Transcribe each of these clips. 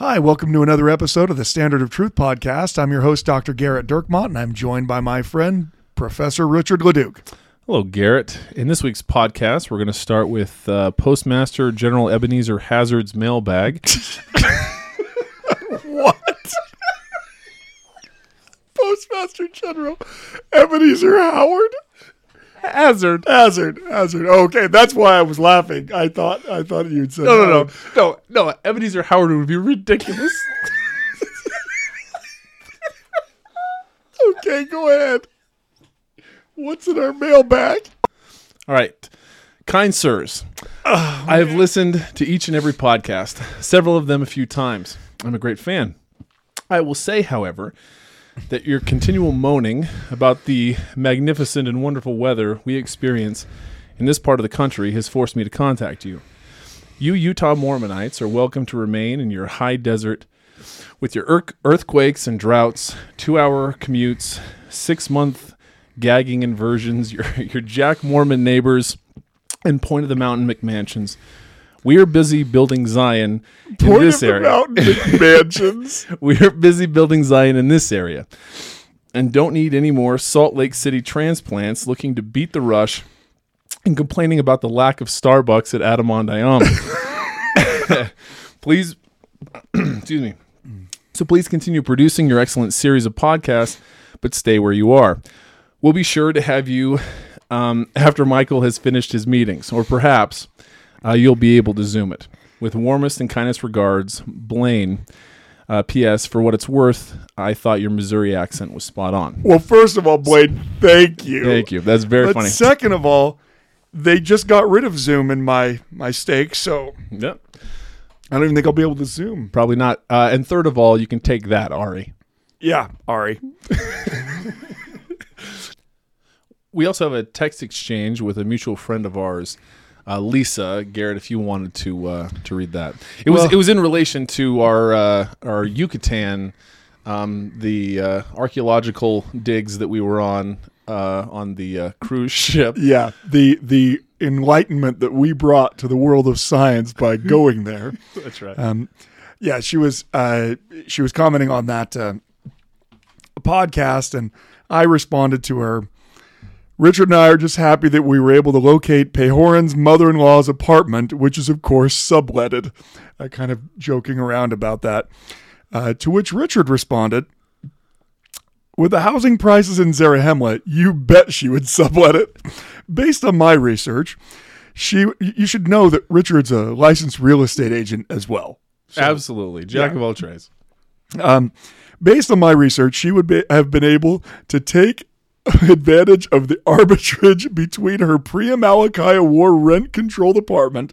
Hi, welcome to another episode of the Standard of Truth podcast. I'm your host, Dr. Gerrit Dirkmaat, and I'm joined by my friend, Professor Richard Leduc. Hello, Gerrit. In this week's podcast, we're going to start with uh, Postmaster General Ebenezer Hazard's mailbag. what? Postmaster General Ebenezer Howard? Hazard. Hazard. Hazard. Okay, that's why I was laughing. I thought I thought you'd say No, no, no, no, no. Ebenezer Howard would be ridiculous. Okay, go ahead. What's in our mailbag? All right. Kind sirs, oh, I have listened to each and every podcast, several of them a few times. I'm a great fan. I will say, however, that your continual moaning about the magnificent and wonderful weather we experience in this part of the country has forced me to contact you. You Utah Mormonites are welcome to remain in your high desert with your earth- earthquakes and droughts, two hour commutes, six month gagging inversions, your, your Jack Mormon neighbors, and point of the mountain McMansions. We are busy building Zion in Point this area. mountain mansions. We are busy building Zion in this area and don't need any more Salt Lake City transplants looking to beat the rush and complaining about the lack of Starbucks at Adam-ondi-Ahman. please, excuse me. So please continue producing your excellent series of podcasts, but stay where you are. We'll be sure to have you um, after Michael has finished his meetings, or perhaps uh, you'll be able to Zoom it. With warmest and kindest regards, Blaine. Uh, P.S. For what it's worth, I thought your Missouri accent was spot on. Well, first of all, Blaine, thank you. Thank you. That's very But funny. second of all, they just got rid of Zoom in my my stake, so Yep. I don't even think I'll be able to Zoom. Probably not. Uh, and third of all, you can take that, Ari. Yeah, Ari. We also have a text exchange with a mutual friend of ours, uh, Lisa Garrett. If you wanted to uh, to read that, it was Well- it was in relation to our uh, our Yucatan, um, the uh, archaeological digs that we were on uh, on the uh, cruise ship. Yeah, the the enlightenment that we brought to the world of science by going there. That's right. Um, yeah, she was uh, she was commenting on that uh, podcast, and I responded to her. Richard and I are just happy that we were able to locate Pahoran's mother-in-law's apartment, which is of course subletted. Uh, kind of joking around about that. Uh, to which Richard responded, "With the housing prices in Zarahemla, you bet she would sublet it. Based on my research, she you should know that Richard's a licensed real estate agent as well. Absolutely, Jack yeah. of all trades. Um, based on my research, she would be, have been able to take advantage of the arbitrage between her pre-Amalickiah War rent-controlled apartment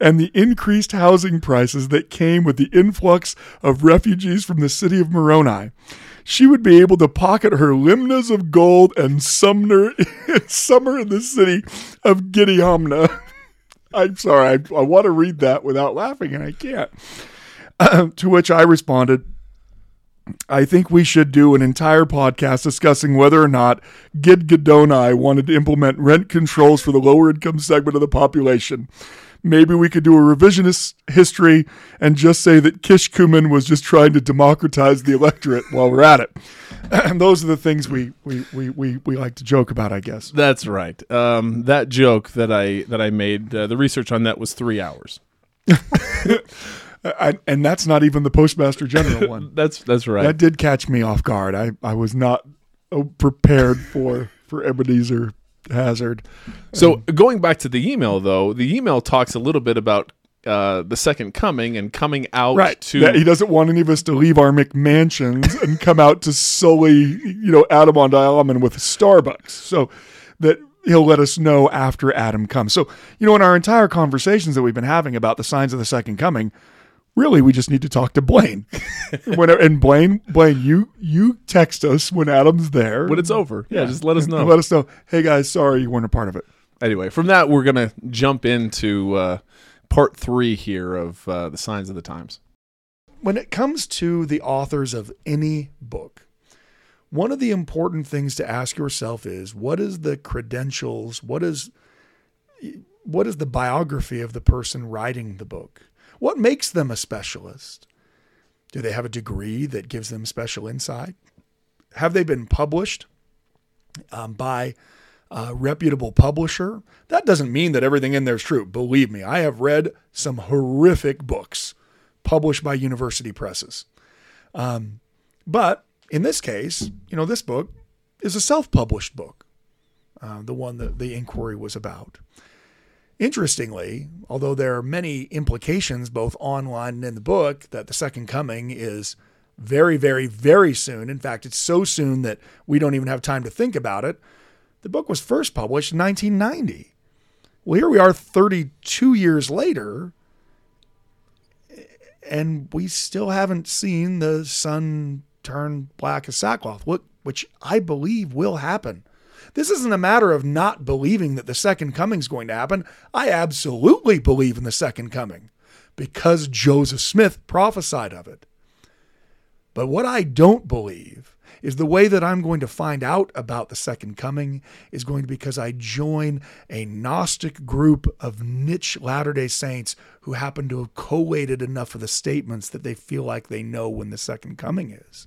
and the increased housing prices that came with the influx of refugees from the city of Moroni. She would be able to pocket her limnahs of gold and sumner summer in the city of Gideomna. I'm sorry, I, I want to read that without laughing, and I can't. to which I responded, I think we should do an entire podcast discussing whether or not Gidgiddoni wanted to implement rent controls for the lower income segment of the population. Maybe we could do a revisionist history and just say that Kishkumen was just trying to democratize the electorate while we're at it. And those are the things we, we, we, we, we like to joke about, I guess. That's right. Um, that joke that I that I made, uh, the research on that was three hours. I, and that's not even the Postmaster General one. That's that's right. That did catch me off guard. I, I was not uh, prepared for, for Ebenezer Hazard. So going back to the email, though, the email talks a little bit about uh, the second coming and coming out Right. to That he doesn't want any of us to leave our McMansions and come out to sully, you know, Adam-ondi-Ahman with Starbucks. So that he'll let us know after Adam comes. So, you know, in our entire conversations that we've been having about the signs of the second coming, really we just need to talk to Blaine. when, and Blaine, Blaine, you you text us when Adam's there. When it's over, yeah, just let us know. Let us know. Hey guys, sorry you weren't a part of it. Anyway, from that we're gonna jump into uh, part three here of uh, the signs of the times. When it comes to the authors of any book, one of the important things to ask yourself is what is the credentials? What is what is the biography of the person writing the book? What makes them a specialist? Do they have a degree that gives them special insight? Have they been published um, by a reputable publisher? That doesn't mean that everything in there is true. Believe me, I have read some horrific books published by university presses. Um, but in this case, you know, this book is a self published book, uh, the one that the inquiry was about. Interestingly, although there are many implications both online and in the book that the second coming is very, very, very soon. In fact, it's so soon that we don't even have time to think about it. The book was first published in 1990. Well, here we are 32 years later, and we still haven't seen the sun turn black as sackcloth, which I believe will happen. This isn't a matter of not believing that the second coming is going to happen. I absolutely believe in the second coming because Joseph Smith prophesied of it. But what I don't believe is the way that I'm going to find out about the second coming is going to be because I join a Gnostic group of niche Latter day Saints who happen to have collated enough of the statements that they feel like they know when the second coming is,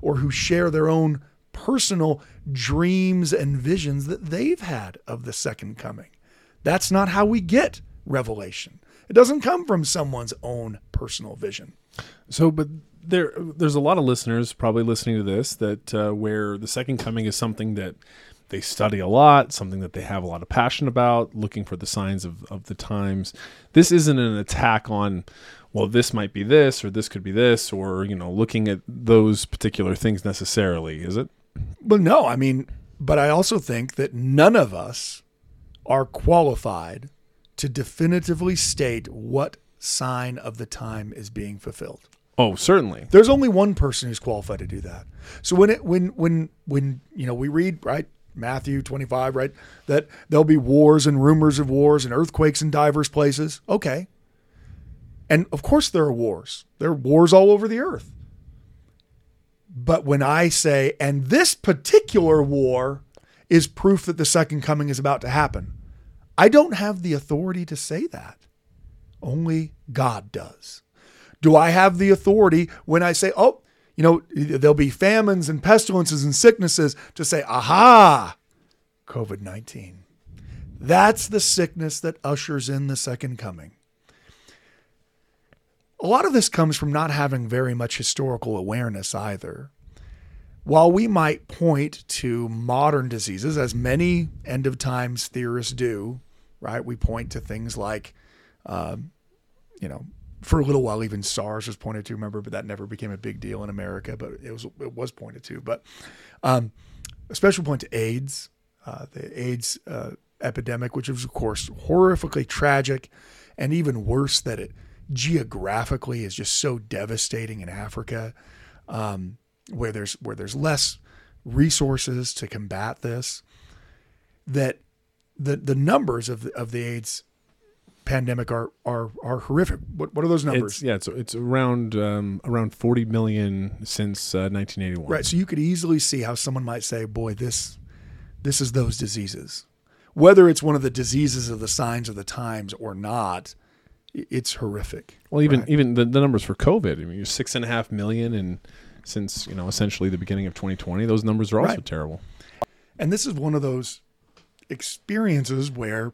or who share their own personal dreams and visions that they've had of the second coming. That's not how we get revelation. It doesn't come from someone's own personal vision. So, but there, there's a lot of listeners probably listening to this that uh, where the second coming is something that they study a lot, something that they have a lot of passion about, looking for the signs of, of the times. This isn't an attack on, well, this might be this, or this could be this, or, you know, looking at those particular things necessarily, is it? Well, no, I mean, but I also think that none of us are qualified to definitively state what sign of the time is being fulfilled. Oh, certainly. There's only one person who's qualified to do that. So when it when when when you know we read right Matthew 25 right that there'll be wars and rumors of wars and earthquakes in diverse places. Okay. And of course there are wars. There are wars all over the earth. But when I say, and this particular war is proof that the second coming is about to happen, I don't have the authority to say that. Only God does. Do I have the authority when I say, oh, you know, there'll be famines and pestilences and sicknesses to say, aha, COVID 19. That's the sickness that ushers in the second coming. A lot of this comes from not having very much historical awareness either. While we might point to modern diseases, as many end of times theorists do, right? We point to things like, uh, you know, for a little while even SARS was pointed to. Remember, but that never became a big deal in America. But it was it was pointed to. But um, a special point to AIDS, uh, the AIDS uh, epidemic, which was of course horrifically tragic, and even worse that it geographically is just so devastating in Africa, um, where there's where there's less resources to combat this. That the the numbers of the, of the AIDS pandemic are are are horrific. What what are those numbers? It's, yeah, it's it's around um, around 40 million since uh, 1981. Right. So you could easily see how someone might say, "Boy, this this is those diseases." Whether it's one of the diseases of the signs of the times or not, it's horrific. Well, even right? even the, the numbers for COVID. I mean, you're six and a half million, and since you know essentially the beginning of 2020, those numbers are also right. terrible. And this is one of those experiences where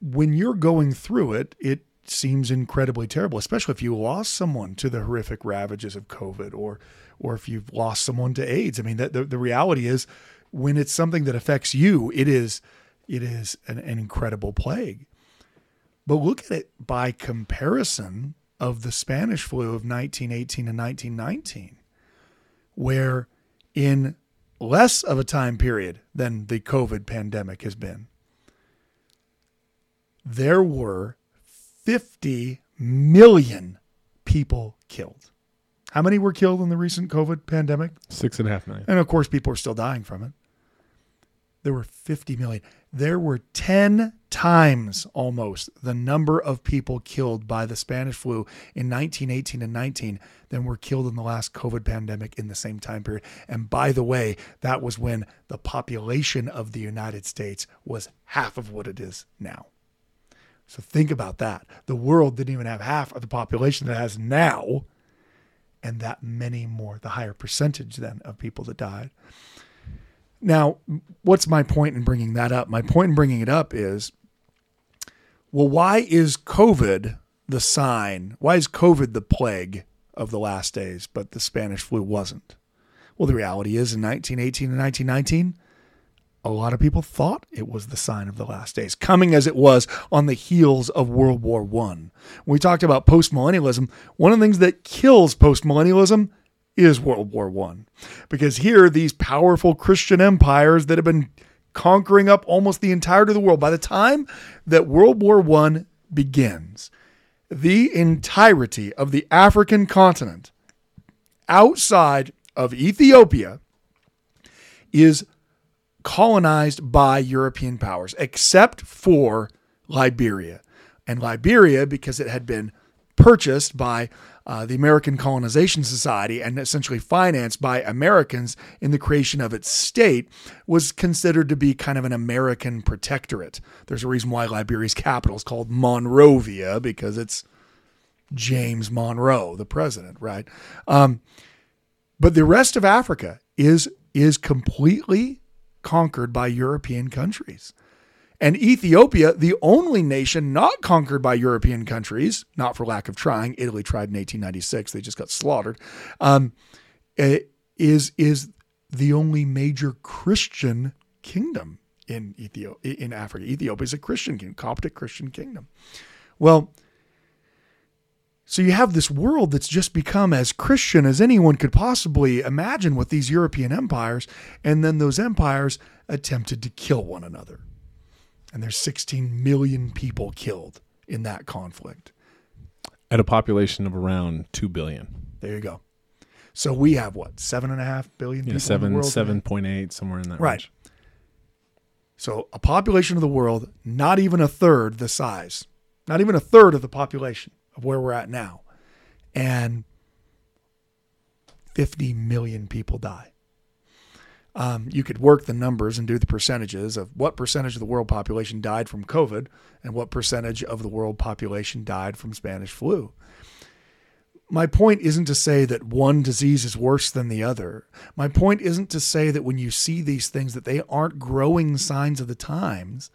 when you're going through it, it seems incredibly terrible, especially if you lost someone to the horrific ravages of COVID or or if you've lost someone to AIDS. I mean, that the, the reality is when it's something that affects you, it is it is an, an incredible plague. But look at it by comparison of the Spanish flu of 1918 and 1919, where in less of a time period than the COVID pandemic has been, there were 50 million people killed. How many were killed in the recent COVID pandemic? Six and a half million. And of course, people are still dying from it. There were 50 million. There were 10 times almost the number of people killed by the Spanish flu in 1918 and 19 than were killed in the last COVID pandemic in the same time period. And by the way, that was when the population of the United States was half of what it is now. So think about that. The world didn't even have half of the population that it has now, and that many more, the higher percentage then of people that died. Now, what's my point in bringing that up? My point in bringing it up is well, why is COVID the sign? Why is COVID the plague of the last days, but the Spanish flu wasn't? Well, the reality is in 1918 and 1919, a lot of people thought it was the sign of the last days, coming as it was on the heels of World War One. When we talked about postmillennialism, one of the things that kills postmillennialism is World War One, because here these powerful Christian empires that have been conquering up almost the entirety of the world. By the time that World War One begins, the entirety of the African continent outside of Ethiopia is colonized by European powers, except for Liberia. And Liberia, because it had been purchased by uh, the American Colonization Society and essentially financed by Americans in the creation of its state, was considered to be kind of an American protectorate. There's a reason why Liberia's capital is called Monrovia because it's James Monroe, the president, right? Um, but the rest of Africa is is completely conquered by European countries. And Ethiopia, the only nation not conquered by European countries, not for lack of trying, Italy tried in 1896, they just got slaughtered, um, eh, is, is the only major Christian kingdom in Ethiopia, in Africa. Ethiopia is a Christian kingdom, Coptic Christian kingdom. Well, so you have this world that's just become as Christian as anyone could possibly imagine with these European empires, and then those empires attempted to kill one another and there's 16 million people killed in that conflict. At a population of around 2 billion. There you go. So we have what seven and a half billion yeah, people seven in the world seven point eight somewhere in that right. range. so a population of the world not even a third the size not even a third of the population of where we're at now. And 50 million people die um, you could work the numbers and do the percentages of what percentage of the world population died from COVID and what percentage of the world population died from Spanish flu. My point isn't to say that one disease is worse than the other. My point isn't to say that when you see these things that they aren't growing signs of the times.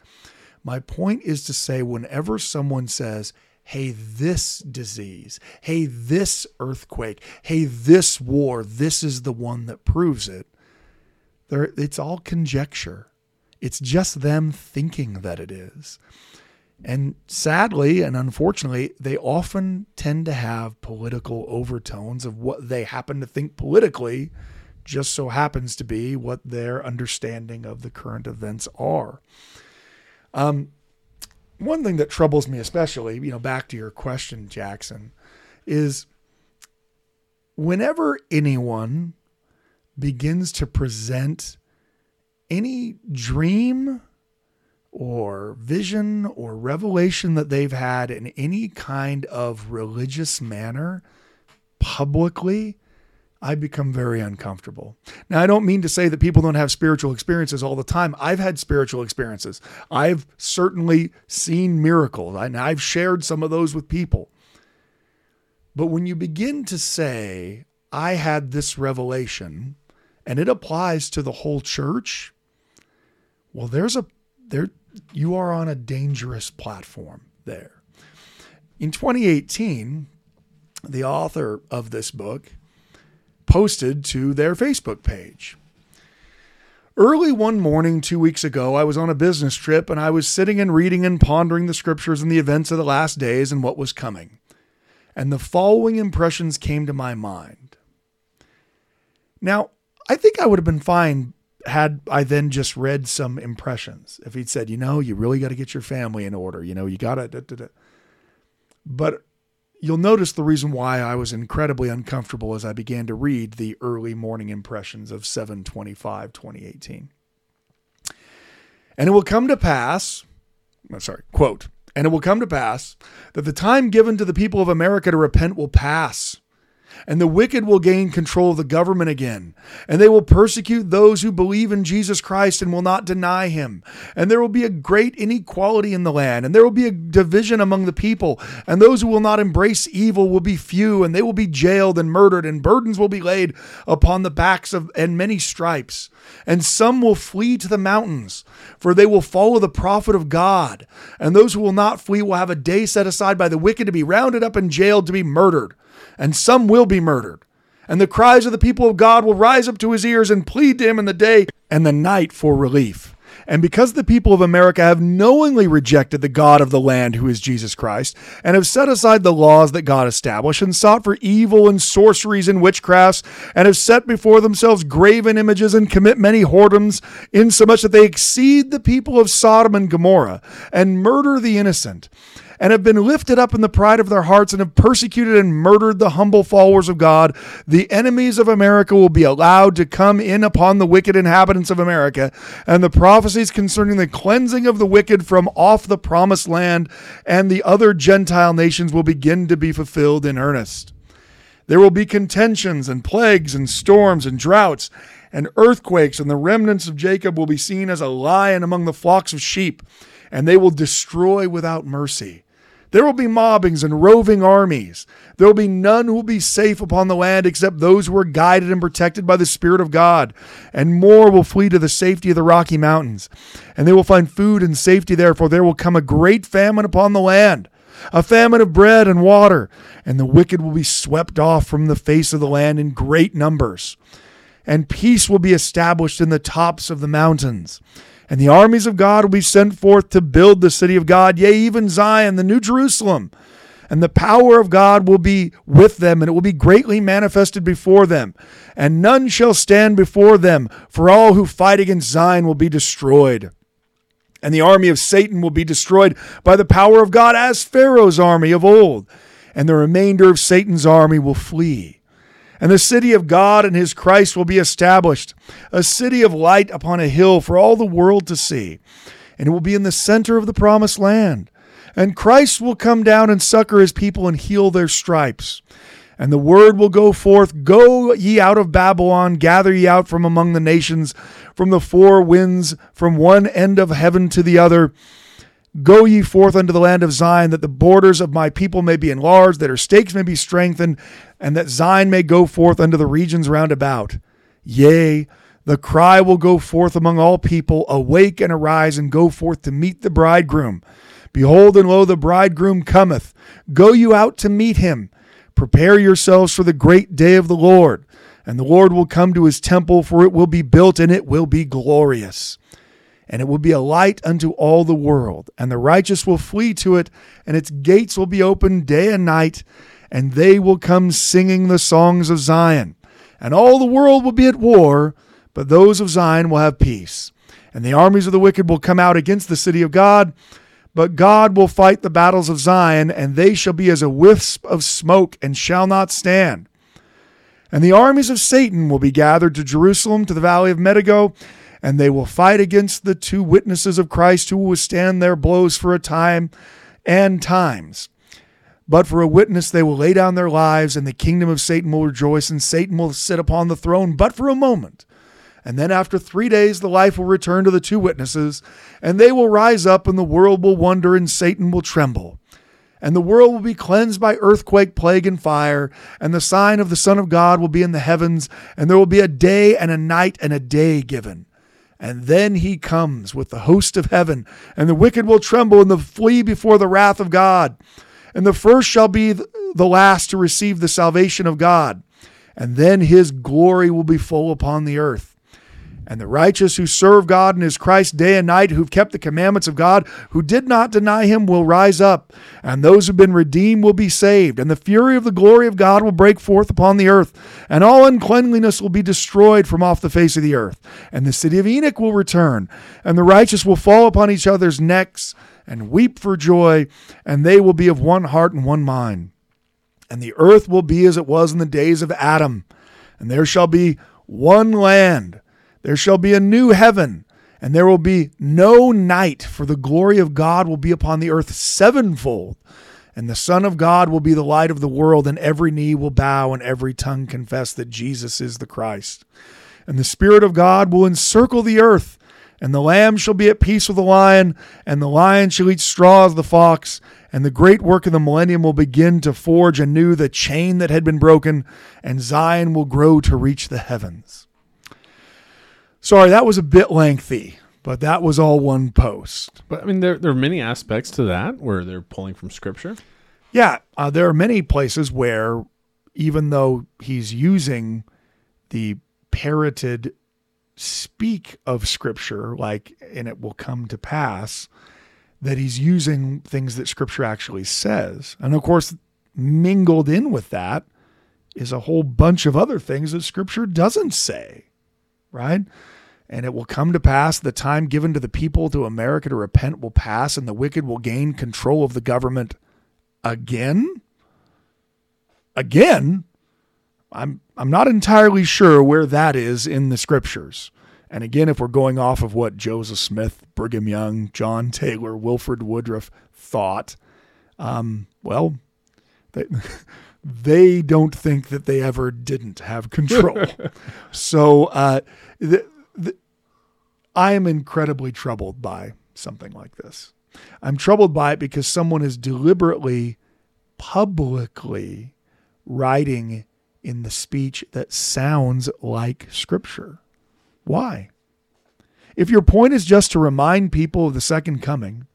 My point is to say whenever someone says, hey, this disease, hey, this earthquake, hey, this war, this is the one that proves it, they're, it's all conjecture. It's just them thinking that it is. And sadly and unfortunately, they often tend to have political overtones of what they happen to think politically, just so happens to be what their understanding of the current events are. Um, one thing that troubles me, especially, you know, back to your question, Jackson, is whenever anyone begins to present any dream or vision or revelation that they've had in any kind of religious manner publicly, I become very uncomfortable. Now, I don't mean to say that people don't have spiritual experiences all the time. I've had spiritual experiences. I've certainly seen miracles, and I've shared some of those with people. But when you begin to say, I had this revelation, and it applies to the whole church, well, there's a there you are on a dangerous platform there. In 2018, the author of this book posted to their Facebook page. Early one morning, two weeks ago, I was on a business trip and I was sitting and reading and pondering the scriptures and the events of the last days and what was coming. And the following impressions came to my mind. Now, I think I would have been fine had I then just read some impressions. If he'd said, you know, you really got to get your family in order, you know, you got to. But you'll notice the reason why I was incredibly uncomfortable as I began to read the early morning impressions of 725 2018. And it will come to pass, I'm sorry, quote, and it will come to pass that the time given to the people of America to repent will pass and the wicked will gain control of the government again. And they will persecute those who believe in Jesus Christ and will not deny him. And there will be a great inequality in the land, and there will be a division among the people. And those who will not embrace evil will be few, and they will be jailed and murdered, and burdens will be laid upon the backs of and many stripes. And some will flee to the mountains, for they will follow the prophet of God. And those who will not flee will have a day set aside by the wicked to be rounded up and jailed to be murdered and some will be murdered. And the cries of the people of God will rise up to his ears and plead to him in the day and the night for relief. And because the people of America have knowingly rejected the God of the land, who is Jesus Christ, and have set aside the laws that God established, and sought for evil and sorceries and witchcrafts, and have set before themselves graven images and commit many whoredoms, insomuch that they exceed the people of Sodom and Gomorrah, and murder the innocent and have been lifted up in the pride of their hearts and have persecuted and murdered the humble followers of God, the enemies of America will be allowed to come in upon the wicked inhabitants of America, and the prophecies concerning the cleansing of the wicked from off the promised land and the other Gentile nations will begin to be fulfilled in earnest. There will be contentions and plagues and storms and droughts and earthquakes, and the remnants of Jacob will be seen as a lion among the flocks of sheep, and they will destroy without mercy. There will be mobbings and roving armies. There will be none who will be safe upon the land except those who are guided and protected by the Spirit of God. And more will flee to the safety of the Rocky Mountains. And they will find food and safety there, for there will come a great famine upon the land, a famine of bread and water. And the wicked will be swept off from the face of the land in great numbers. And peace will be established in the tops of the mountains and the armies of God will be sent forth to build the city of God, yea, even Zion, the new Jerusalem. And the power of God will be with them, and it will be greatly manifested before them. And none shall stand before them, for all who fight against Zion will be destroyed. And the army of Satan will be destroyed by the power of God, as Pharaoh's army of old. And the remainder of Satan's army will flee and the city of God and his Christ will be established, a city of light upon a hill for all the world to see. And it will be in the center of the promised land. And Christ will come down and succor his people and heal their stripes. And the word will go forth Go ye out of Babylon, gather ye out from among the nations, from the four winds, from one end of heaven to the other. Go ye forth unto the land of Zion, that the borders of my people may be enlarged, that her stakes may be strengthened, and that Zion may go forth unto the regions round about. Yea, the cry will go forth among all people Awake and arise, and go forth to meet the bridegroom. Behold, and lo, the bridegroom cometh. Go you out to meet him. Prepare yourselves for the great day of the Lord. And the Lord will come to his temple, for it will be built, and it will be glorious and it will be a light unto all the world. And the righteous will flee to it, and its gates will be open day and night, and they will come singing the songs of Zion. And all the world will be at war, but those of Zion will have peace. And the armies of the wicked will come out against the city of God, but God will fight the battles of Zion, and they shall be as a wisp of smoke, and shall not stand. And the armies of Satan will be gathered to Jerusalem, to the valley of Megiddo, and they will fight against the two witnesses of Christ who will withstand their blows for a time and times. But for a witness, they will lay down their lives, and the kingdom of Satan will rejoice, and Satan will sit upon the throne, but for a moment. And then after three days, the life will return to the two witnesses, and they will rise up, and the world will wonder, and Satan will tremble. And the world will be cleansed by earthquake, plague, and fire, and the sign of the Son of God will be in the heavens, and there will be a day and a night and a day given. And then he comes with the host of heaven, and the wicked will tremble and the flee before the wrath of God. And the first shall be the last to receive the salvation of God. And then his glory will be full upon the earth. And the righteous who serve God and his Christ day and night, who've kept the commandments of God, who did not deny him, will rise up. And those who've been redeemed will be saved. And the fury of the glory of God will break forth upon the earth. And all uncleanliness will be destroyed from off the face of the earth. And the city of Enoch will return. And the righteous will fall upon each other's necks and weep for joy. And they will be of one heart and one mind. And the earth will be as it was in the days of Adam, and there shall be one land, there shall be a new heaven, and there will be no night, for the glory of God will be upon the earth sevenfold. And the Son of God will be the light of the world, and every knee will bow, and every tongue confess that Jesus is the Christ. And the Spirit of God will encircle the earth, and the Lamb shall be at peace with the lion, and the lion shall eat straw as the fox. And the great work of the millennium will begin to forge anew the chain that had been broken, and Zion will grow to reach the heavens. Sorry, that was a bit lengthy, but that was all one post. But I mean, there there are many aspects to that where they're pulling from scripture. Yeah, uh, there are many places where, even though he's using the parroted speak of scripture, like, and it will come to pass, that he's using things that scripture actually says. And of course, mingled in with that is a whole bunch of other things that scripture doesn't say, right? And it will come to pass the time given to the people to America to repent will pass, and the wicked will gain control of the government again. Again, I'm I'm not entirely sure where that is in the scriptures. And again, if we're going off of what Joseph Smith, Brigham Young, John Taylor, Wilford Woodruff thought, um, well, they, they don't think that they ever didn't have control. so uh, the, the, I am incredibly troubled by something like this. I'm troubled by it because someone is deliberately, publicly writing in the speech that sounds like Scripture. Why? If your point is just to remind people of the second coming,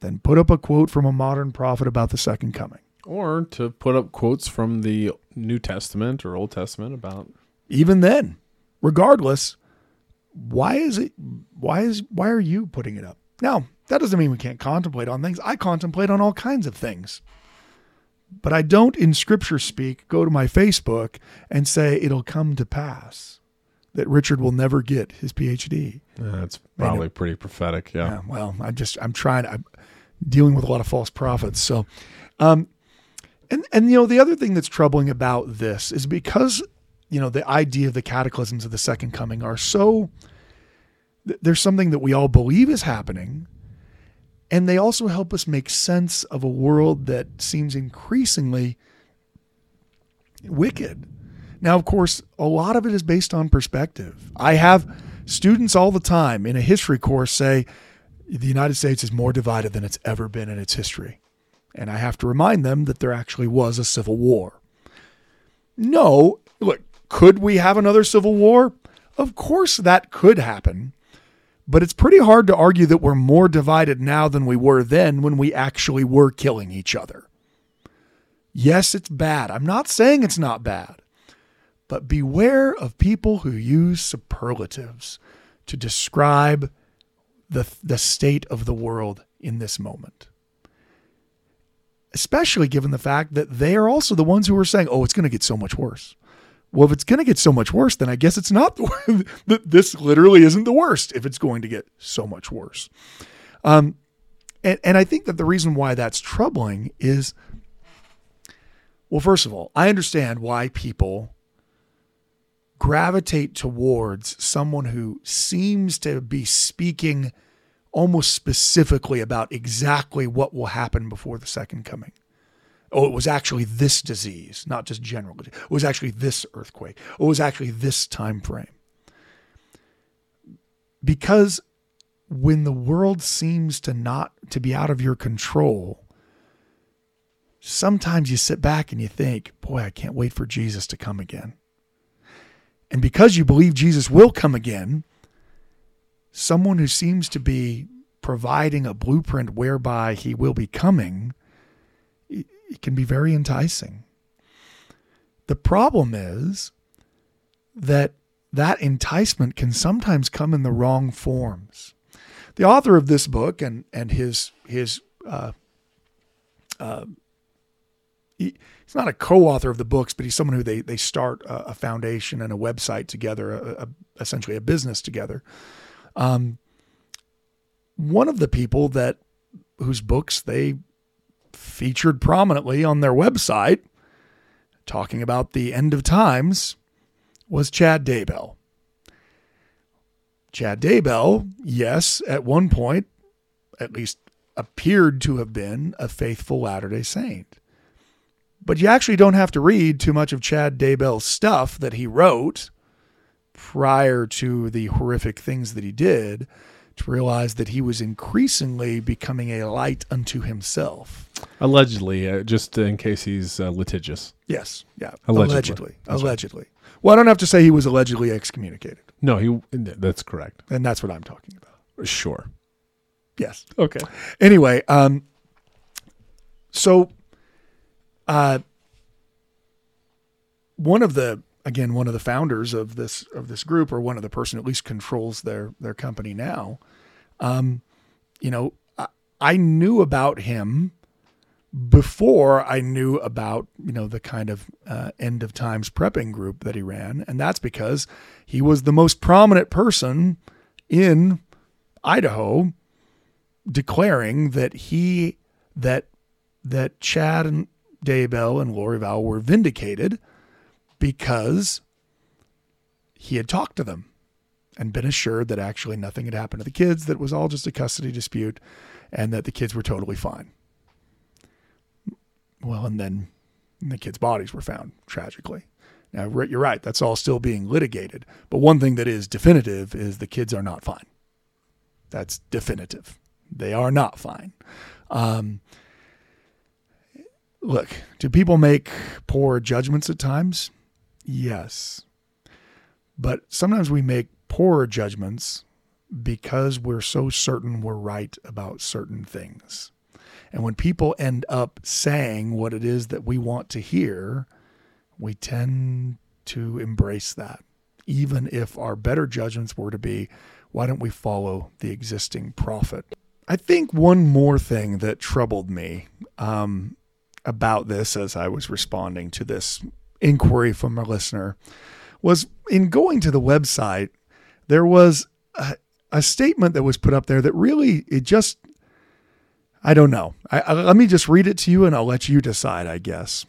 then put up a quote from a modern prophet about the second coming. Or to put up quotes from the New Testament or Old Testament about. Even then, regardless, why is it why is why are you putting it up? Now, that doesn't mean we can't contemplate on things. I contemplate on all kinds of things. But I don't in scripture speak go to my Facebook and say it'll come to pass that Richard will never get his PhD. Yeah, That's probably pretty prophetic. Yeah. yeah. Well, I'm just I'm trying. I'm dealing with a lot of false prophets. So, um, and and you know the other thing that's troubling about this is because you know the idea of the cataclysms of the second coming are so. There's something that we all believe is happening, and they also help us make sense of a world that seems increasingly wicked. Now, of course, a lot of it is based on perspective. I have students all the time in a history course say the United States is more divided than it's ever been in its history. And I have to remind them that there actually was a civil war. No, look, could we have another civil war? Of course, that could happen. But it's pretty hard to argue that we're more divided now than we were then when we actually were killing each other. Yes, it's bad. I'm not saying it's not bad. But beware of people who use superlatives to describe the, the state of the world in this moment. Especially given the fact that they are also the ones who are saying, oh, it's going to get so much worse. Well, if it's going to get so much worse, then I guess it's not. The, this literally isn't the worst if it's going to get so much worse. Um, and, and I think that the reason why that's troubling is, well, first of all, I understand why people gravitate towards someone who seems to be speaking almost specifically about exactly what will happen before the second coming oh, it was actually this disease, not just general. It was actually this earthquake. It was actually this time frame. Because when the world seems to not to be out of your control, sometimes you sit back and you think, boy, I can't wait for Jesus to come again. And because you believe Jesus will come again, someone who seems to be providing a blueprint whereby he will be coming it can be very enticing. The problem is that that enticement can sometimes come in the wrong forms. The author of this book and and his his uh, uh, he, he's not a co-author of the books, but he's someone who they they start a, a foundation and a website together, a, a, essentially a business together. Um, one of the people that whose books they featured prominently on their website talking about the end of times was Chad Daybell. Chad Daybell, yes, at one point, at least appeared to have been a faithful Latter day Saint. But you actually don't have to read too much of Chad Daybell's stuff that he wrote prior to the horrific things that he did to realize that he was increasingly becoming a light unto himself. Allegedly, uh, just in case he's uh, litigious. Yes, yeah, Allegedly. allegedly, allegedly. Well, I don't have to say he was allegedly excommunicated, No, he. That's correct. and that's what I'm talking about. Sure. Yes. Okay. Anyway, um, so, uh, one of the again one of the founders of this of this group, or one of the person at least controls their their company now, um, you know, I, I knew about him before I knew about you know the kind of uh, end of times prepping group that he ran, and that's because he was the most prominent person in Idaho declaring that he that that Chad and Daybell and Lori Vallow were vindicated because he had talked to them and been assured that actually nothing had happened to the kids, that it was all just a custody dispute, and that the kids were totally fine. Well, and then the kids' bodies were found tragically. Now, you're right, that's all still being litigated. But one thing that is definitive is the kids are not fine. That's definitive. They are not fine. Um, look, do people make poor judgments at times? Yes. But sometimes we make poorer judgments because we're so certain we're right about certain things. And when people end up saying what it is that we want to hear, we tend to embrace that, even if our better judgments were to be, why don't we follow the existing prophet? I think one more thing that troubled me um, about this as I was responding to this inquiry from a listener was in going to the website, there was a, a statement that was put up there that really, it just, I don't know. I, I, let me just read it to you and I'll let you decide, I guess.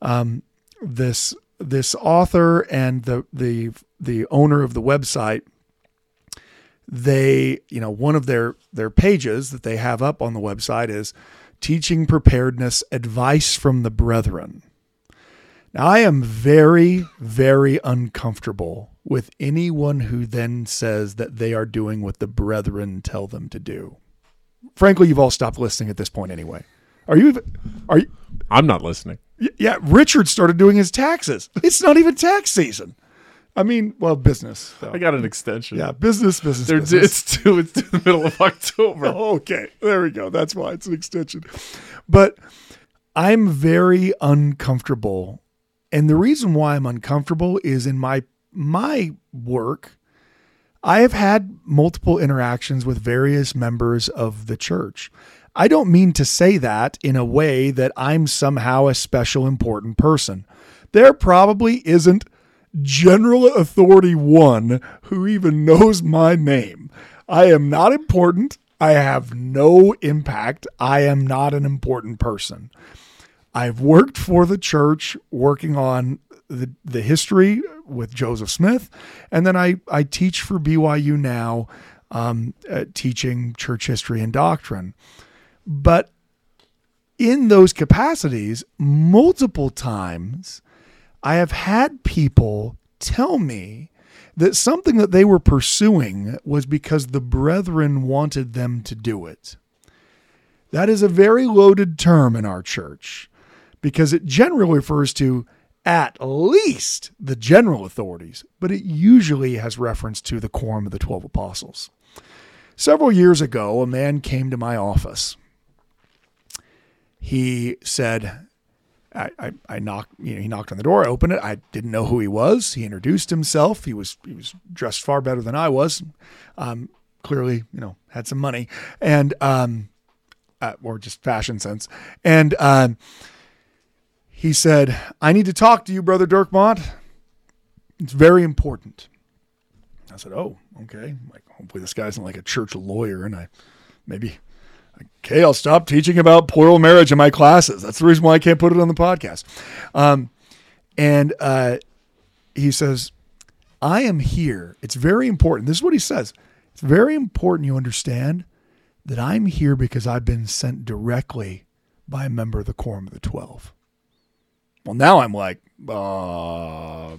Um, this this author and the the the owner of the website they you know one of their their pages that they have up on the website is teaching preparedness advice from the brethren now i am very very uncomfortable with anyone who then says that they are doing what the brethren tell them to do frankly you've all stopped listening at this point anyway are you are you I'm not listening. Yeah, Richard started doing his taxes. It's not even tax season. I mean, well, business. I got an extension. yeah, business, business. They're, business. it's due. It's due the middle of October. Oh, okay, there we go. That's why it's an extension. But I'm very uncomfortable, and the reason why I'm uncomfortable is in my my work. I have had multiple interactions with various members of the church. I don't mean to say that in a way that I'm somehow a special important person. There probably isn't general authority one who even knows my name. I am not important. I have no impact. I am not an important person. I've worked for the church, working on the, the history with Joseph Smith, and then I, I teach for BYU now, um, uh, teaching church history and doctrine. But in those capacities, multiple times, I have had people tell me that something that they were pursuing was because the brethren wanted them to do it. That is a very loaded term in our church because it generally refers to at least the general authorities, but it usually has reference to the quorum of the 12 apostles. Several years ago, a man came to my office. He said, I, I, I knocked, you know, he knocked on the door. I opened it. I didn't know who he was. He introduced himself. He was, he was dressed far better than I was. Um, clearly, you know, had some money and, um, uh, or just fashion sense. And, um, he said, I need to talk to you, Brother Dirkmaat. It's very important. I said, Oh, okay. Like, hopefully this guy's not like a church lawyer. And I maybe, okay, I'll stop teaching about plural marriage in my classes. That's the reason why I can't put it on the podcast. Um, And uh, he says, I am here. It's very important. This is what he says. It's very important you understand that I'm here because I've been sent directly by a member of the Quorum of the Twelve. Well, now I'm like, uh,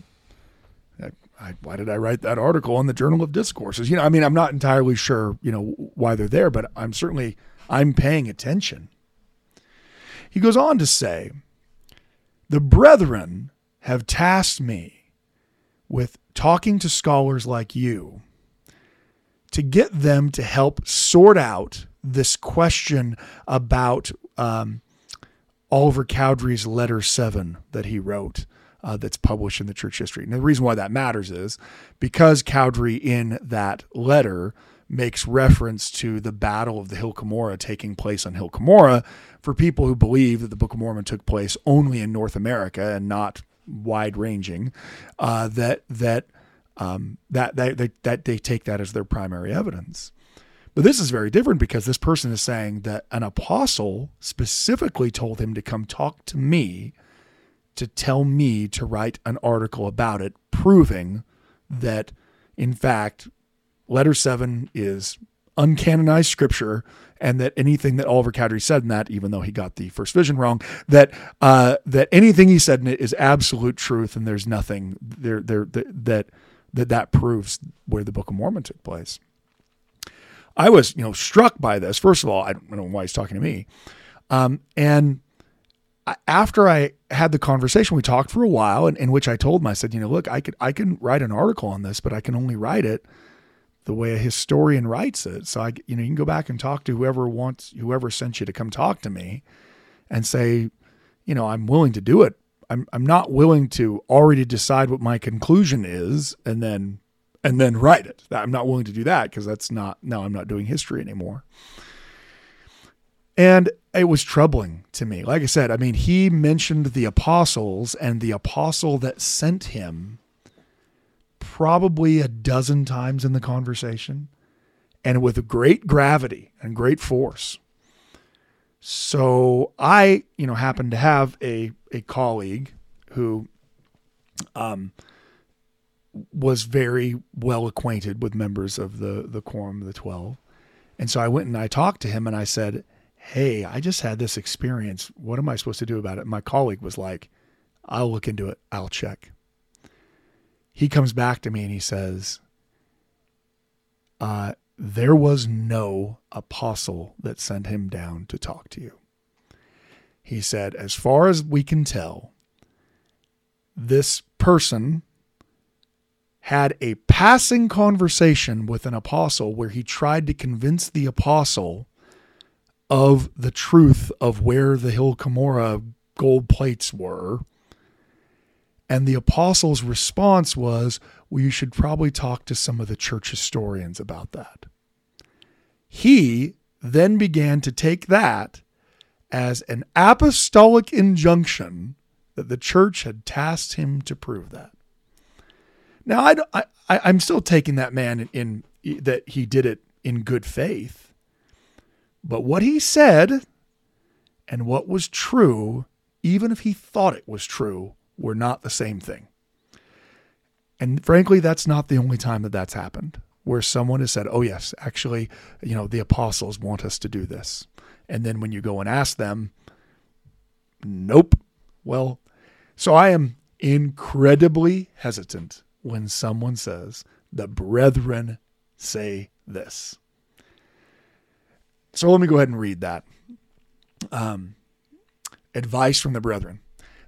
I, why did I write that article on the Journal of Discourses? You know, I mean, I'm not entirely sure, you know, why they're there, but I'm certainly I'm paying attention. He goes on to say, the brethren have tasked me with talking to scholars like you to get them to help sort out this question about um, Oliver Cowdery's letter seven that he wrote. Uh, that's published in the church history. And the reason why that matters is because Cowdery in that letter makes reference to the Battle of the Hill Cumorah taking place on Hill Cumorah for people who believe that the Book of Mormon took place only in North America and not wide ranging, uh, that that um, that, that, that that they take that as their primary evidence. But this is very different because this person is saying that an apostle specifically told him to come talk to me to tell me to write an article about it, proving that, in fact, letter seven is uncanonized scripture and that anything that Oliver Cowdery said in that, even though he got the first vision wrong, that uh, that anything he said in it is absolute truth, and there's nothing there there that that that proves where the Book of Mormon took place. I was, you know, struck by this. First of all, I don't know why he's talking to me. Um, and after I had the conversation, we talked for a while, in, in which I told him, I said, you know, look, I could I can write an article on this, but I can only write it the way a historian writes it. So I, you know, you can go back and talk to whoever wants, whoever sent you to come talk to me, and say, you know, I'm willing to do it. I'm I'm not willing to already decide what my conclusion is and then and then write it. I'm not willing to do that because that's not, no, I'm not doing history anymore. And it was troubling to me. Like I said, I mean, he mentioned the apostles and the apostle that sent him probably a dozen times in the conversation and with great gravity and great force. So I, you know, happened to have a, a colleague who, um, was very well acquainted with members of the the quorum of the 12 and so i went and i talked to him and i said hey i just had this experience. What am i supposed to do about it? My colleague was like i'll look into it. I'll check. He comes back to me and he says uh, there was no apostle that sent him down to talk to you. He said as far as we can tell this person had a passing conversation with an apostle where he tried to convince the apostle of the truth of where the Hill Cumorah gold plates were. And the apostle's response was, Well, you should probably talk to some of the church historians about that. He then began to take that as an apostolic injunction that the church had tasked him to prove that. Now, I, I, I'm still taking that man in, in that he did it in good faith. But what he said and what was true, even if he thought it was true, were not the same thing. And frankly, that's not the only time that that's happened, where someone has said, oh, yes, actually, you know, the apostles want us to do this. And then when you go and ask them, nope. Well, so I am incredibly hesitant when someone says, the brethren say this. So let me go ahead and read that. Um, advice from the brethren.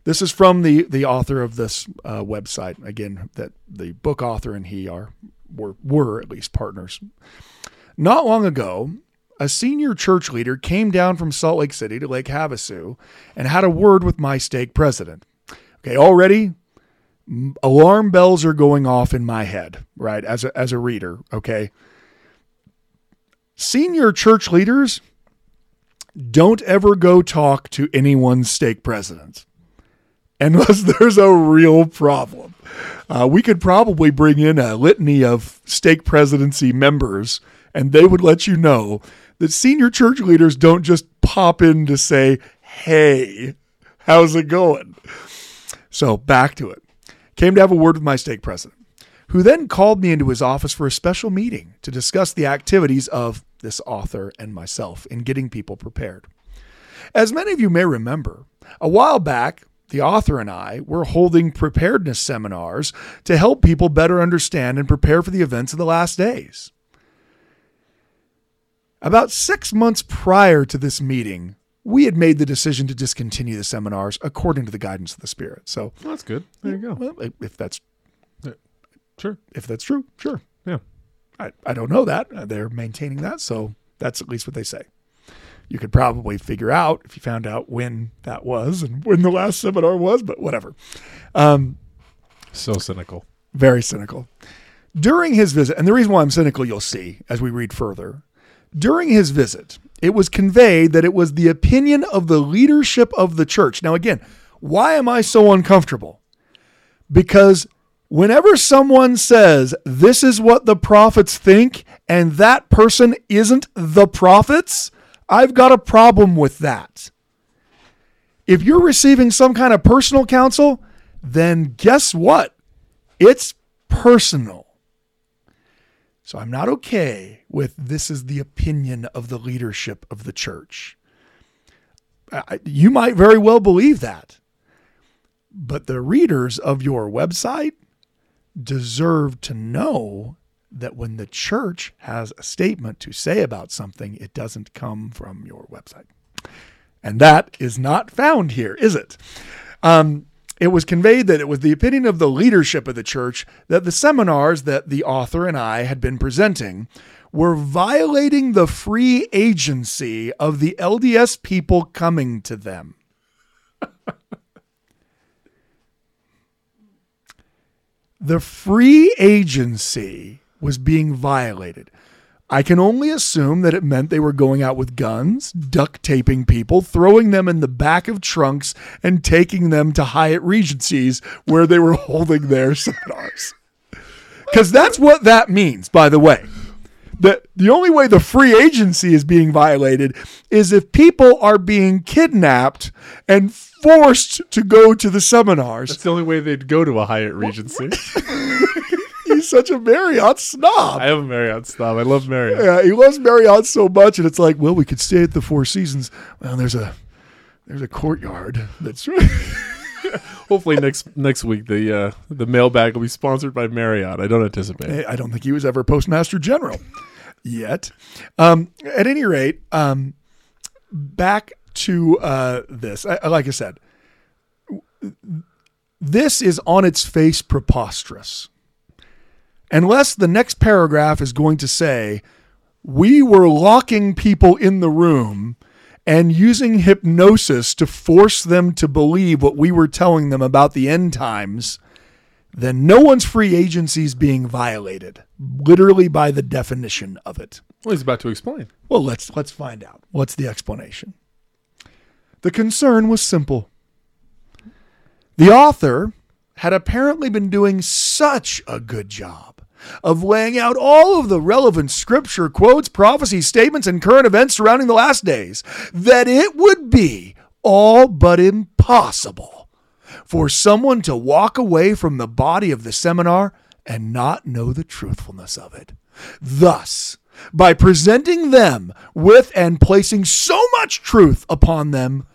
This is from the the author of this uh, website. Again, that the book author and he are were were at least partners. Not long ago, a senior church leader came down from Salt Lake City to Lake Havasu and had a word with my stake president. Okay, already alarm bells are going off in my head, right? As a, as a reader, okay? Senior church leaders don't ever go talk to anyone's stake president unless there's a real problem. Uh, we could probably bring in a litany of stake presidency members, and they would let you know that senior church leaders don't just pop in to say, Hey, how's it going? So back to it. Came to have a word with my stake president, who then called me into his office for a special meeting to discuss the activities of this author and myself in getting people prepared. As many of you may remember, a while back, the author and I were holding preparedness seminars to help people better understand and prepare for the events of the last days. About six months prior to this meeting, we had made the decision to discontinue the seminars according to the guidance of the Spirit. So, Well, that's good. There you go. well, if that's Sure. if that's true, sure. Yeah. I, I don't know that. Uh, They're maintaining that, so that's at least what they say. You could probably figure out if you found out when that was and when the last seminar was, but whatever. Um, So cynical. very cynical. During his visit, and the reason why I'm cynical, you'll see as we read further. During his visit, it was conveyed that it was the opinion of the leadership of the church. Now, again, why am I so uncomfortable? Because whenever someone says, this is what the prophets think, and that person isn't the prophets, I've got a problem with that. If you're receiving some kind of personal counsel, then guess what? It's personal. So I'm not okay with this is the opinion of the leadership of the church. I- You might very well believe that. But the readers of your website deserve to know that when the church has a statement to say about something, it doesn't come from your website. And that is not found here, is it? Um, it was conveyed that it was the opinion of the leadership of the church that the seminars that the author and I had been presenting were violating the free agency of the LDS people coming to them. the free agency was being violated. I can only assume that it meant they were going out with guns, duct taping people, throwing them in the back of trunks, and taking them to Hyatt Regencies where they were holding their seminars. Because that's what that means, by the way. That the only way the free agency is being violated is if people are being kidnapped and forced to go to the seminars. That's the only way they'd go to a Hyatt Regency. He's such a Marriott snob. I am a Marriott snob. I love Marriott. Yeah, he loves Marriott so much, and it's like, well, we could stay at the Four Seasons. Well, there's a there's a courtyard that's right. Hopefully next next week the uh, the mailbag will be sponsored by Marriott. I don't anticipate. I don't think he was ever Postmaster General yet. Um, at any rate, um, back to uh, this. I, like I said, this is on its face preposterous. Unless the next paragraph is going to say, we were locking people in the room and using hypnosis to force them to believe what we were telling them about the end times, then no one's free agency is being violated, literally by the definition of it. Well, he's about to explain. Well, let's let's find out. What's the explanation? The concern was simple. The author had apparently been doing such a good job of laying out all of the relevant scripture quotes, prophecies, statements, and current events surrounding the last days that it would be all but impossible for someone to walk away from the body of the seminar and not know the truthfulness of it. Thus, by presenting them with and placing so much truth upon them,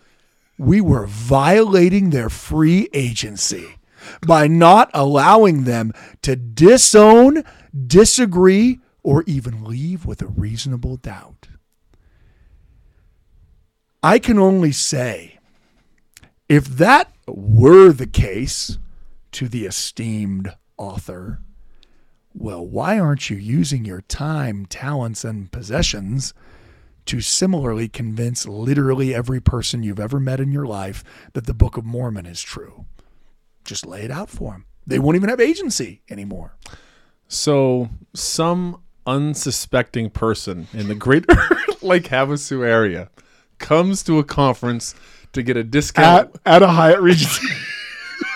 we were violating their free agency by not allowing them to disown, disagree, or even leave with a reasonable doubt. I can only say, if that were the case to the esteemed author, well, why aren't you using your time, talents, and possessions to similarly convince literally every person you've ever met in your life that the Book of Mormon is true? Just lay it out for them. They won't even have agency anymore. So some unsuspecting person in the greater Lake Havasu area comes to a conference to get a discount at a Hyatt Regency.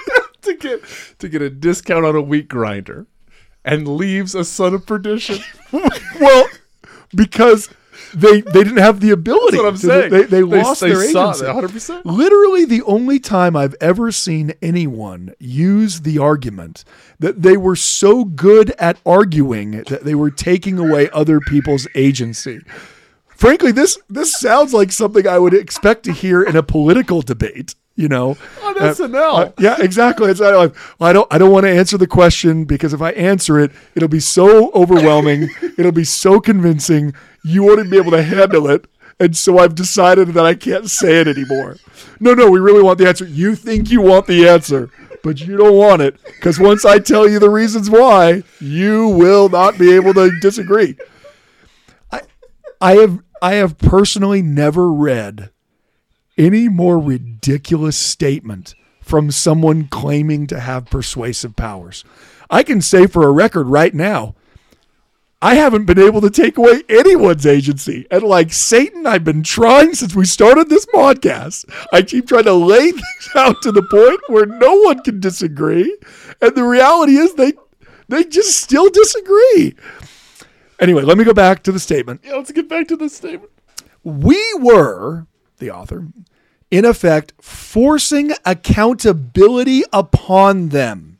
to get to get a discount on a wheat grinder and leaves a son of perdition. well, because they they didn't have the ability. That's what I'm to- saying. They, they lost they their agency. 100%. Literally, the only time I've ever seen anyone use the argument that they were so good at arguing that they were taking away other people's agency. Frankly, this this sounds like something I would expect to hear in a political debate. You know, On Uh, SNL. uh, yeah, exactly. It's not like I don't I don't want to answer the question because if I answer it, it'll be so overwhelming, it'll be so convincing, you wouldn't be able to handle it. And so I've decided that I can't say it anymore. No, no, we really want the answer. You think you want the answer, but you don't want it because once I tell you the reasons why, you will not be able to disagree. I I have I have personally never read any more ridiculous statement from someone claiming to have persuasive powers. I can say for a record right now, I haven't been able to take away anyone's agency. And like Satan, I've been trying since we started this podcast. I keep trying to lay things out to the point where no one can disagree. And the reality is they they just still disagree. Anyway, let me go back to the statement Yeah, let's get back to the statement. we were, the author, in effect, forcing accountability upon them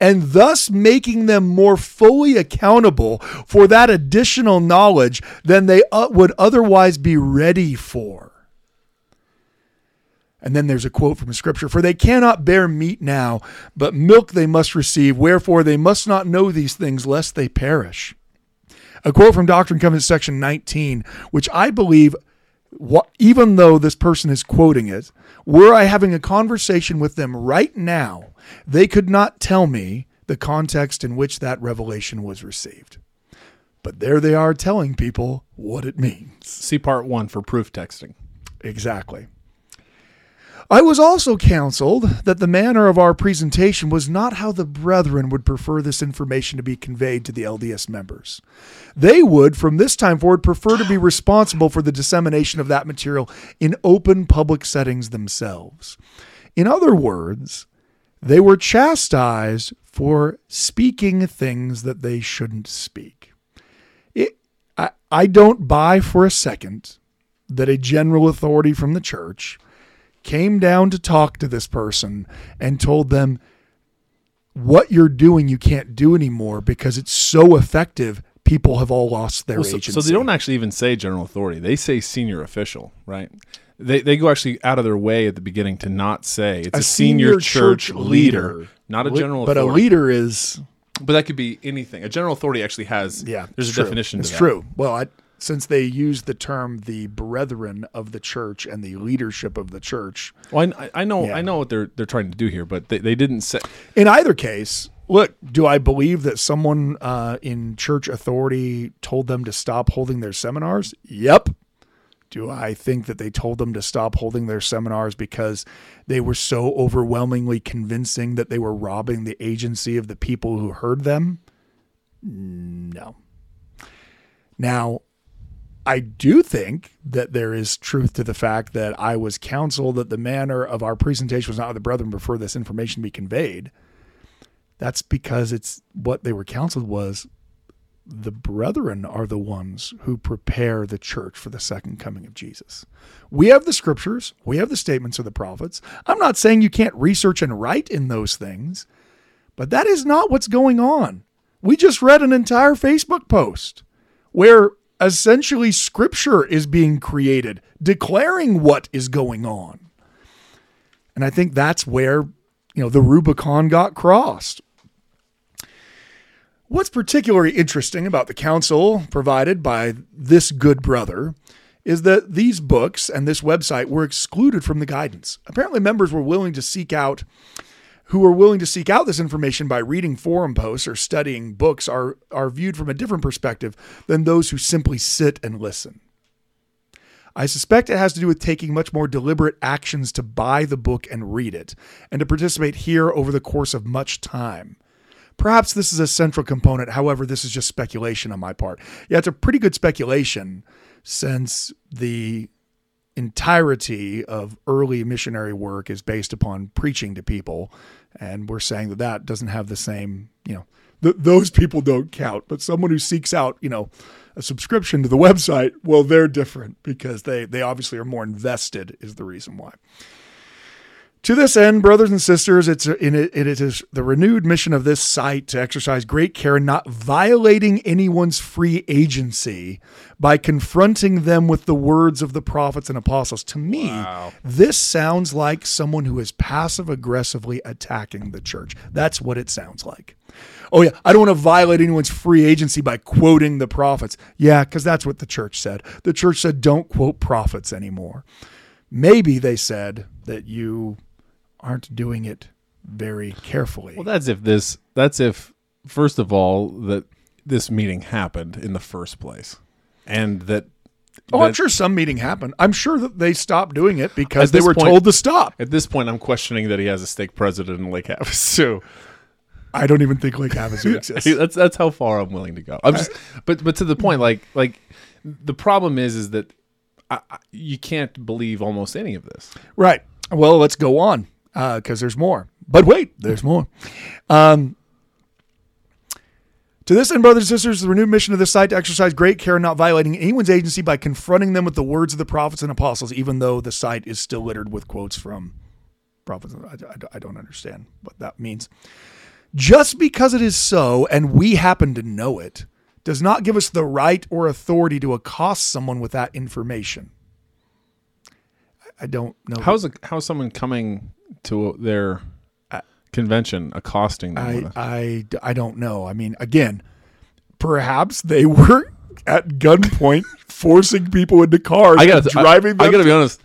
and thus making them more fully accountable for that additional knowledge than they uh, would otherwise be ready for. And then there's a quote from scripture For they cannot bear meat now, but milk they must receive, wherefore they must not know these things, lest they perish. A quote from Doctrine and Covenants, section 19, which I believe, even though this person is quoting it, were I having a conversation with them right now, they could not tell me the context in which that revelation was received. But there they are telling people what it means. See part one for proof texting. Exactly. I was also counseled that the manner of our presentation was not how the brethren would prefer this information to be conveyed to the LDS members. They would, from this time forward, prefer to be responsible for the dissemination of that material in open public settings themselves. In other words, they were chastised for speaking things that they shouldn't speak. It, I, I don't buy for a second that a general authority from the church came down to talk to this person and told them what you're doing you can't do anymore because it's so effective people have all lost their Well, so, agency so they don't actually even say general authority. They say senior official, right? They, they go actually out of their way at the beginning to not say it's a, senior, church, leader, not a general but authority. a leader is But that could be anything. A general authority actually has yeah There's a true. definition. it's true well I, since they use the term the brethren of the church and the leadership of the church Well, I, I know Yeah. I know what they're they're trying to do here, but they, they didn't say. in either case, look, do I believe that someone uh, in church authority told them to stop holding their seminars? Yep. Do I think that they told them to stop holding their seminars because they were so overwhelmingly convincing that they were robbing the agency of the people who heard them? No. Now, I do think that there is truth to the fact that I was counseled that the manner of our presentation was not the brethren prefer this information be conveyed. That's because it's what they were counseled was the brethren are the ones who prepare the church for the second coming of Jesus. We have the scriptures, we have the statements of the prophets. I'm not saying you can't research and write in those things, but that is not what's going on. We just read an entire Facebook post where essentially scripture is being created, declaring what is going on. And I think that's where, you know, the Rubicon got crossed. What's particularly interesting about the counsel provided by this good brother is that these books and this website were excluded from the guidance. Apparently, members were willing to seek out who are willing to seek out this information by reading forum posts or studying books are, are viewed from a different perspective than those who simply sit and listen. I suspect it has to do with taking much more deliberate actions to buy the book and read it, and to participate here over the course of much time. Perhaps this is a central component, however, this is just speculation on my part. Yeah, it's a pretty good speculation since the entirety of early missionary work is based upon preaching to people and we're saying that that doesn't have the same you know th- those people don't count but someone who seeks out you know a subscription to the website, well, they're different because they, they obviously are more invested, is the reason why. To this end, brothers and sisters, it's in it, it is the renewed mission of this site to exercise great care in not violating anyone's free agency by confronting them with the words of the prophets and apostles. To me, Wow. this sounds like someone who is passive aggressively attacking the church. That's what it sounds like. Oh, yeah, I don't want to violate anyone's free agency by quoting the prophets. Yeah, because that's what the church said. The church said, don't quote prophets anymore. Maybe they said that you aren't doing it very carefully. Well, that's if this. That's if first of all that this meeting happened in the first place, and that. oh, I'm sure some meeting happened. I'm sure that they stopped doing it because they were point- told to stop. At this point, I'm questioning that he has a stake president in Lake Havasu. I don't even think Lake Havasu exists. that's that's how far I'm willing to go. I'm just, but but to the point, like like the problem is is that I, I, you can't believe almost any of this. Right. Well, let's go on because there's more. But wait, there's more. Um, to this end, brothers and sisters, the renewed mission of this site to exercise great care in not violating anyone's agency by confronting them with the words of the prophets and apostles, even though the site is still littered with quotes from prophets. I, I- I don't understand what that means. Just because it is so and we happen to know it does not give us the right or authority to accost someone with that information. I- I don't know. How's a, how's someone coming to their convention accosting them? I, I, I don't know. I mean, again, perhaps they were at gunpoint forcing people into cars, I gotta driving I, them. I gotta be honest.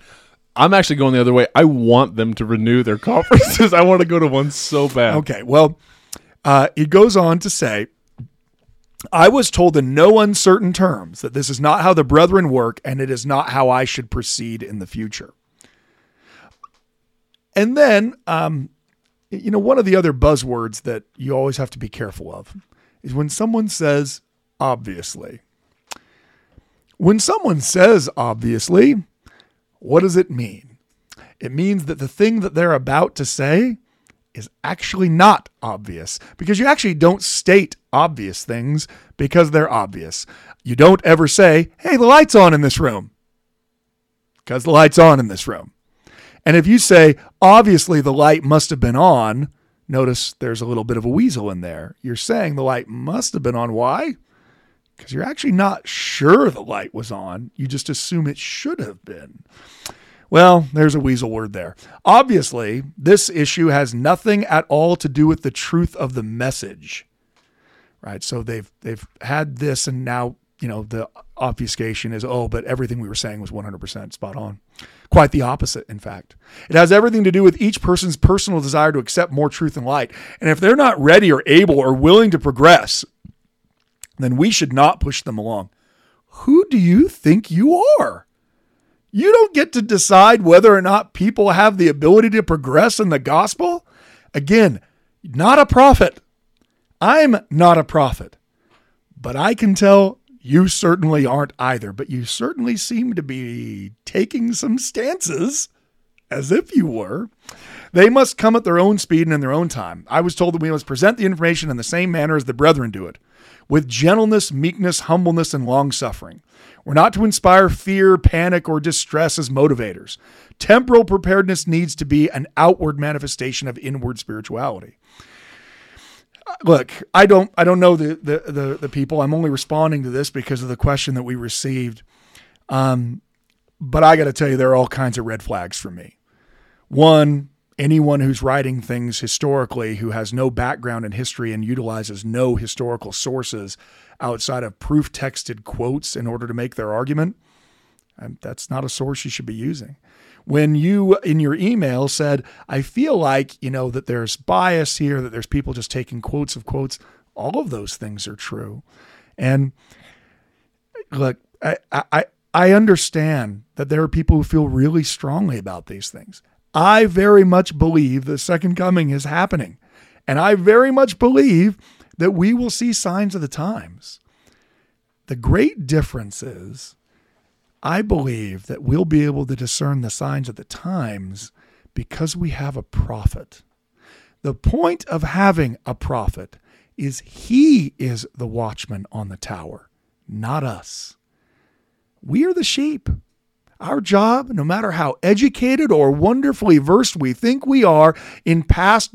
I'm actually going the other way. I want them to renew their conferences. I want to go to one so bad. okay, well, uh, he goes on to say, I was told in no uncertain terms that this is not how the brethren work, and it is not how I should proceed in the future. And then, um, you know, one of the other buzzwords that you always have to be careful of is when someone says, obviously. When someone says, obviously, what does it mean? It means that the thing that they're about to say is actually not obvious because you actually don't state obvious things because they're obvious. You don't ever say, hey, the light's on in this room because the light's on in this room. And if you say, obviously the light must have been on, notice there's a little bit of a weasel in there. You're saying the light must have been on. Why? Because you're actually not sure the light was on. You just assume it should have been. Well, there's a weasel word there. Obviously, this issue has nothing at all to do with the truth of the message. Right? So they've they've had this and now, you know, the obfuscation is oh, but everything we were saying was 100% spot on. Quite the opposite, in fact. It has everything to do with each person's personal desire to accept more truth and light. And if they're not ready or able or willing to progress, then we should not push them along. Who do you think you are? You don't get to decide whether or not people have the ability to progress in the gospel. Again, not a prophet. I'm not a prophet. But I can tell you certainly aren't either. But you certainly seem to be taking some stances as if you were. They must come at their own speed and in their own time. I was told that we must present the information in the same manner as the brethren do it, with gentleness, meekness, humbleness, and long suffering. We're not to inspire fear, panic, or distress as motivators. Temporal preparedness needs to be an outward manifestation of inward spirituality. Uh, Look, I don't I don't know the, the the the people. I'm only responding to this because of the question that we received. Um, but I got to tell you, there are all kinds of red flags for me. One, anyone who's writing things historically who has no background in history and utilizes no historical sources outside of proof texted quotes in order to make their argument, um, that's not a source you should be using. When you in your email said, I feel like, you know, that there's bias here, that there's people just taking quotes of quotes, all of those things are true. And look, I, I, I understand that there are people who feel really strongly about these things. I very much believe the second coming is happening. And I very much believe that we will see signs of the times. The great difference is I believe that we'll be able to discern the signs of the times because we have a prophet. The point of having a prophet is he is the watchman on the tower. not us. We are the sheep. Our job, no matter how educated or wonderfully versed we think we are in past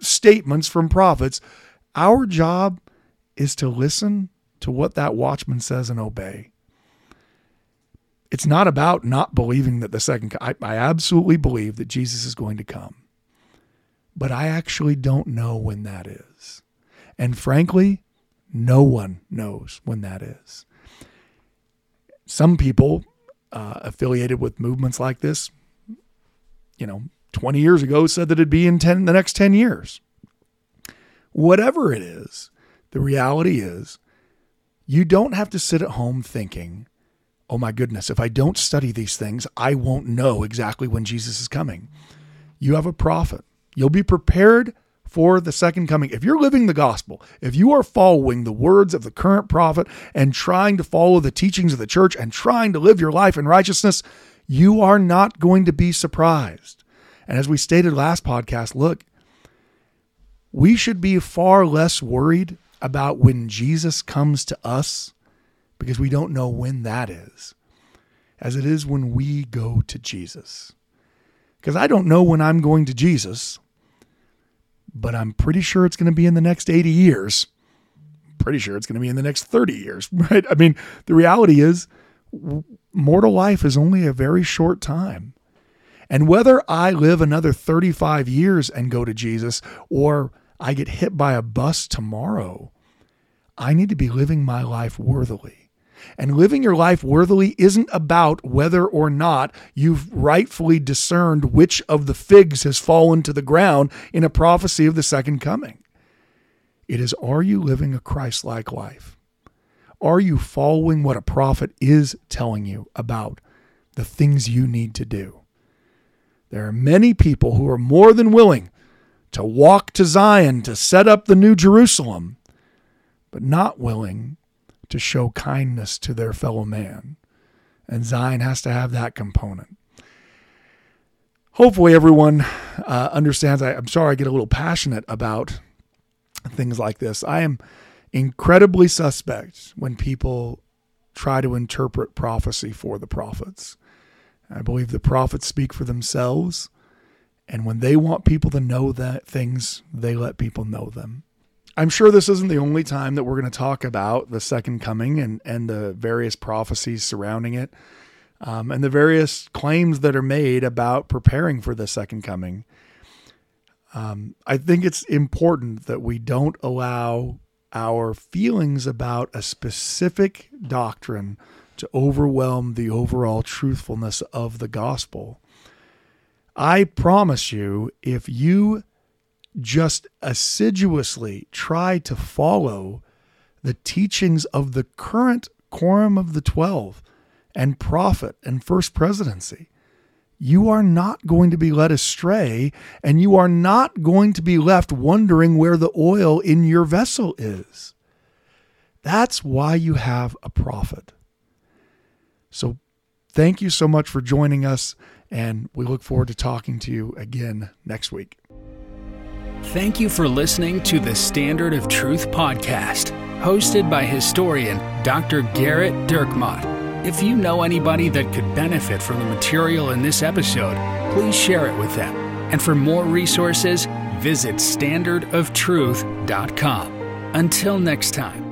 statements from prophets, our job is to listen to what that watchman says and obey. It's not about not believing that the second I, I absolutely believe that Jesus is going to come. But I actually don't know when that is. And frankly, no one knows when that is. Some people uh, affiliated with movements like this, you know, 20 years ago said that it'd be in 10 the next 10 years. Whatever it is, the reality is you don't have to sit at home thinking, oh my goodness, if I don't study these things, I won't know exactly when Jesus is coming. You have a prophet. You'll be prepared for the second coming. If you're living the gospel, if you are following the words of the current prophet and trying to follow the teachings of the church and trying to live your life in righteousness, you are not going to be surprised. And as we stated last podcast, look, we should be far less worried about when Jesus comes to us because we don't know when that is, as it is when we go to Jesus. Because I don't know when I'm going to Jesus but I'm pretty sure it's going to be in the next 80 years. Pretty sure it's going to be in the next 30 years, right? I mean, the reality is, mortal life is only a very short time. And whether I live another 35 years and go to Jesus or I get hit by a bus tomorrow, I need to be living my life worthily. And living your life worthily isn't about whether or not you've rightfully discerned which of the figs has fallen to the ground in a prophecy of the second coming. It is are you living a Christ like life? Are you following what a prophet is telling you about the things you need to do? There are many people who are more than willing to walk to Zion to set up the new Jerusalem, but not willing to show kindness to their fellow man. And Zion has to have that component. Hopefully, everyone uh, understands. I, I'm sorry I get a little passionate about things like this. I am incredibly suspect when people try to interpret prophecy for the prophets. I believe the prophets speak for themselves. And when they want people to know that things, they let people know them. I'm sure this isn't the only time that we're going to talk about the second coming and, and the various prophecies surrounding it um, and the various claims that are made about preparing for the second coming. Um, I think it's important that we don't allow our feelings about a specific doctrine to overwhelm the overall truthfulness of the gospel. I promise you, if you just assiduously try to follow the teachings of the current quorum of the 12 and prophet and first presidency, you are not going to be led astray and you are not going to be left wondering where the oil in your vessel is. That's why you have a prophet. So, thank you so much for joining us, and we look forward to talking to you again next week. Thank you for listening to the Standard of Truth podcast, hosted by historian Dr. Gerrit Dirkmaat. If you know anybody that could benefit from the material in this episode, please share it with them. And for more resources, visit standardoftruth.com. Until next time.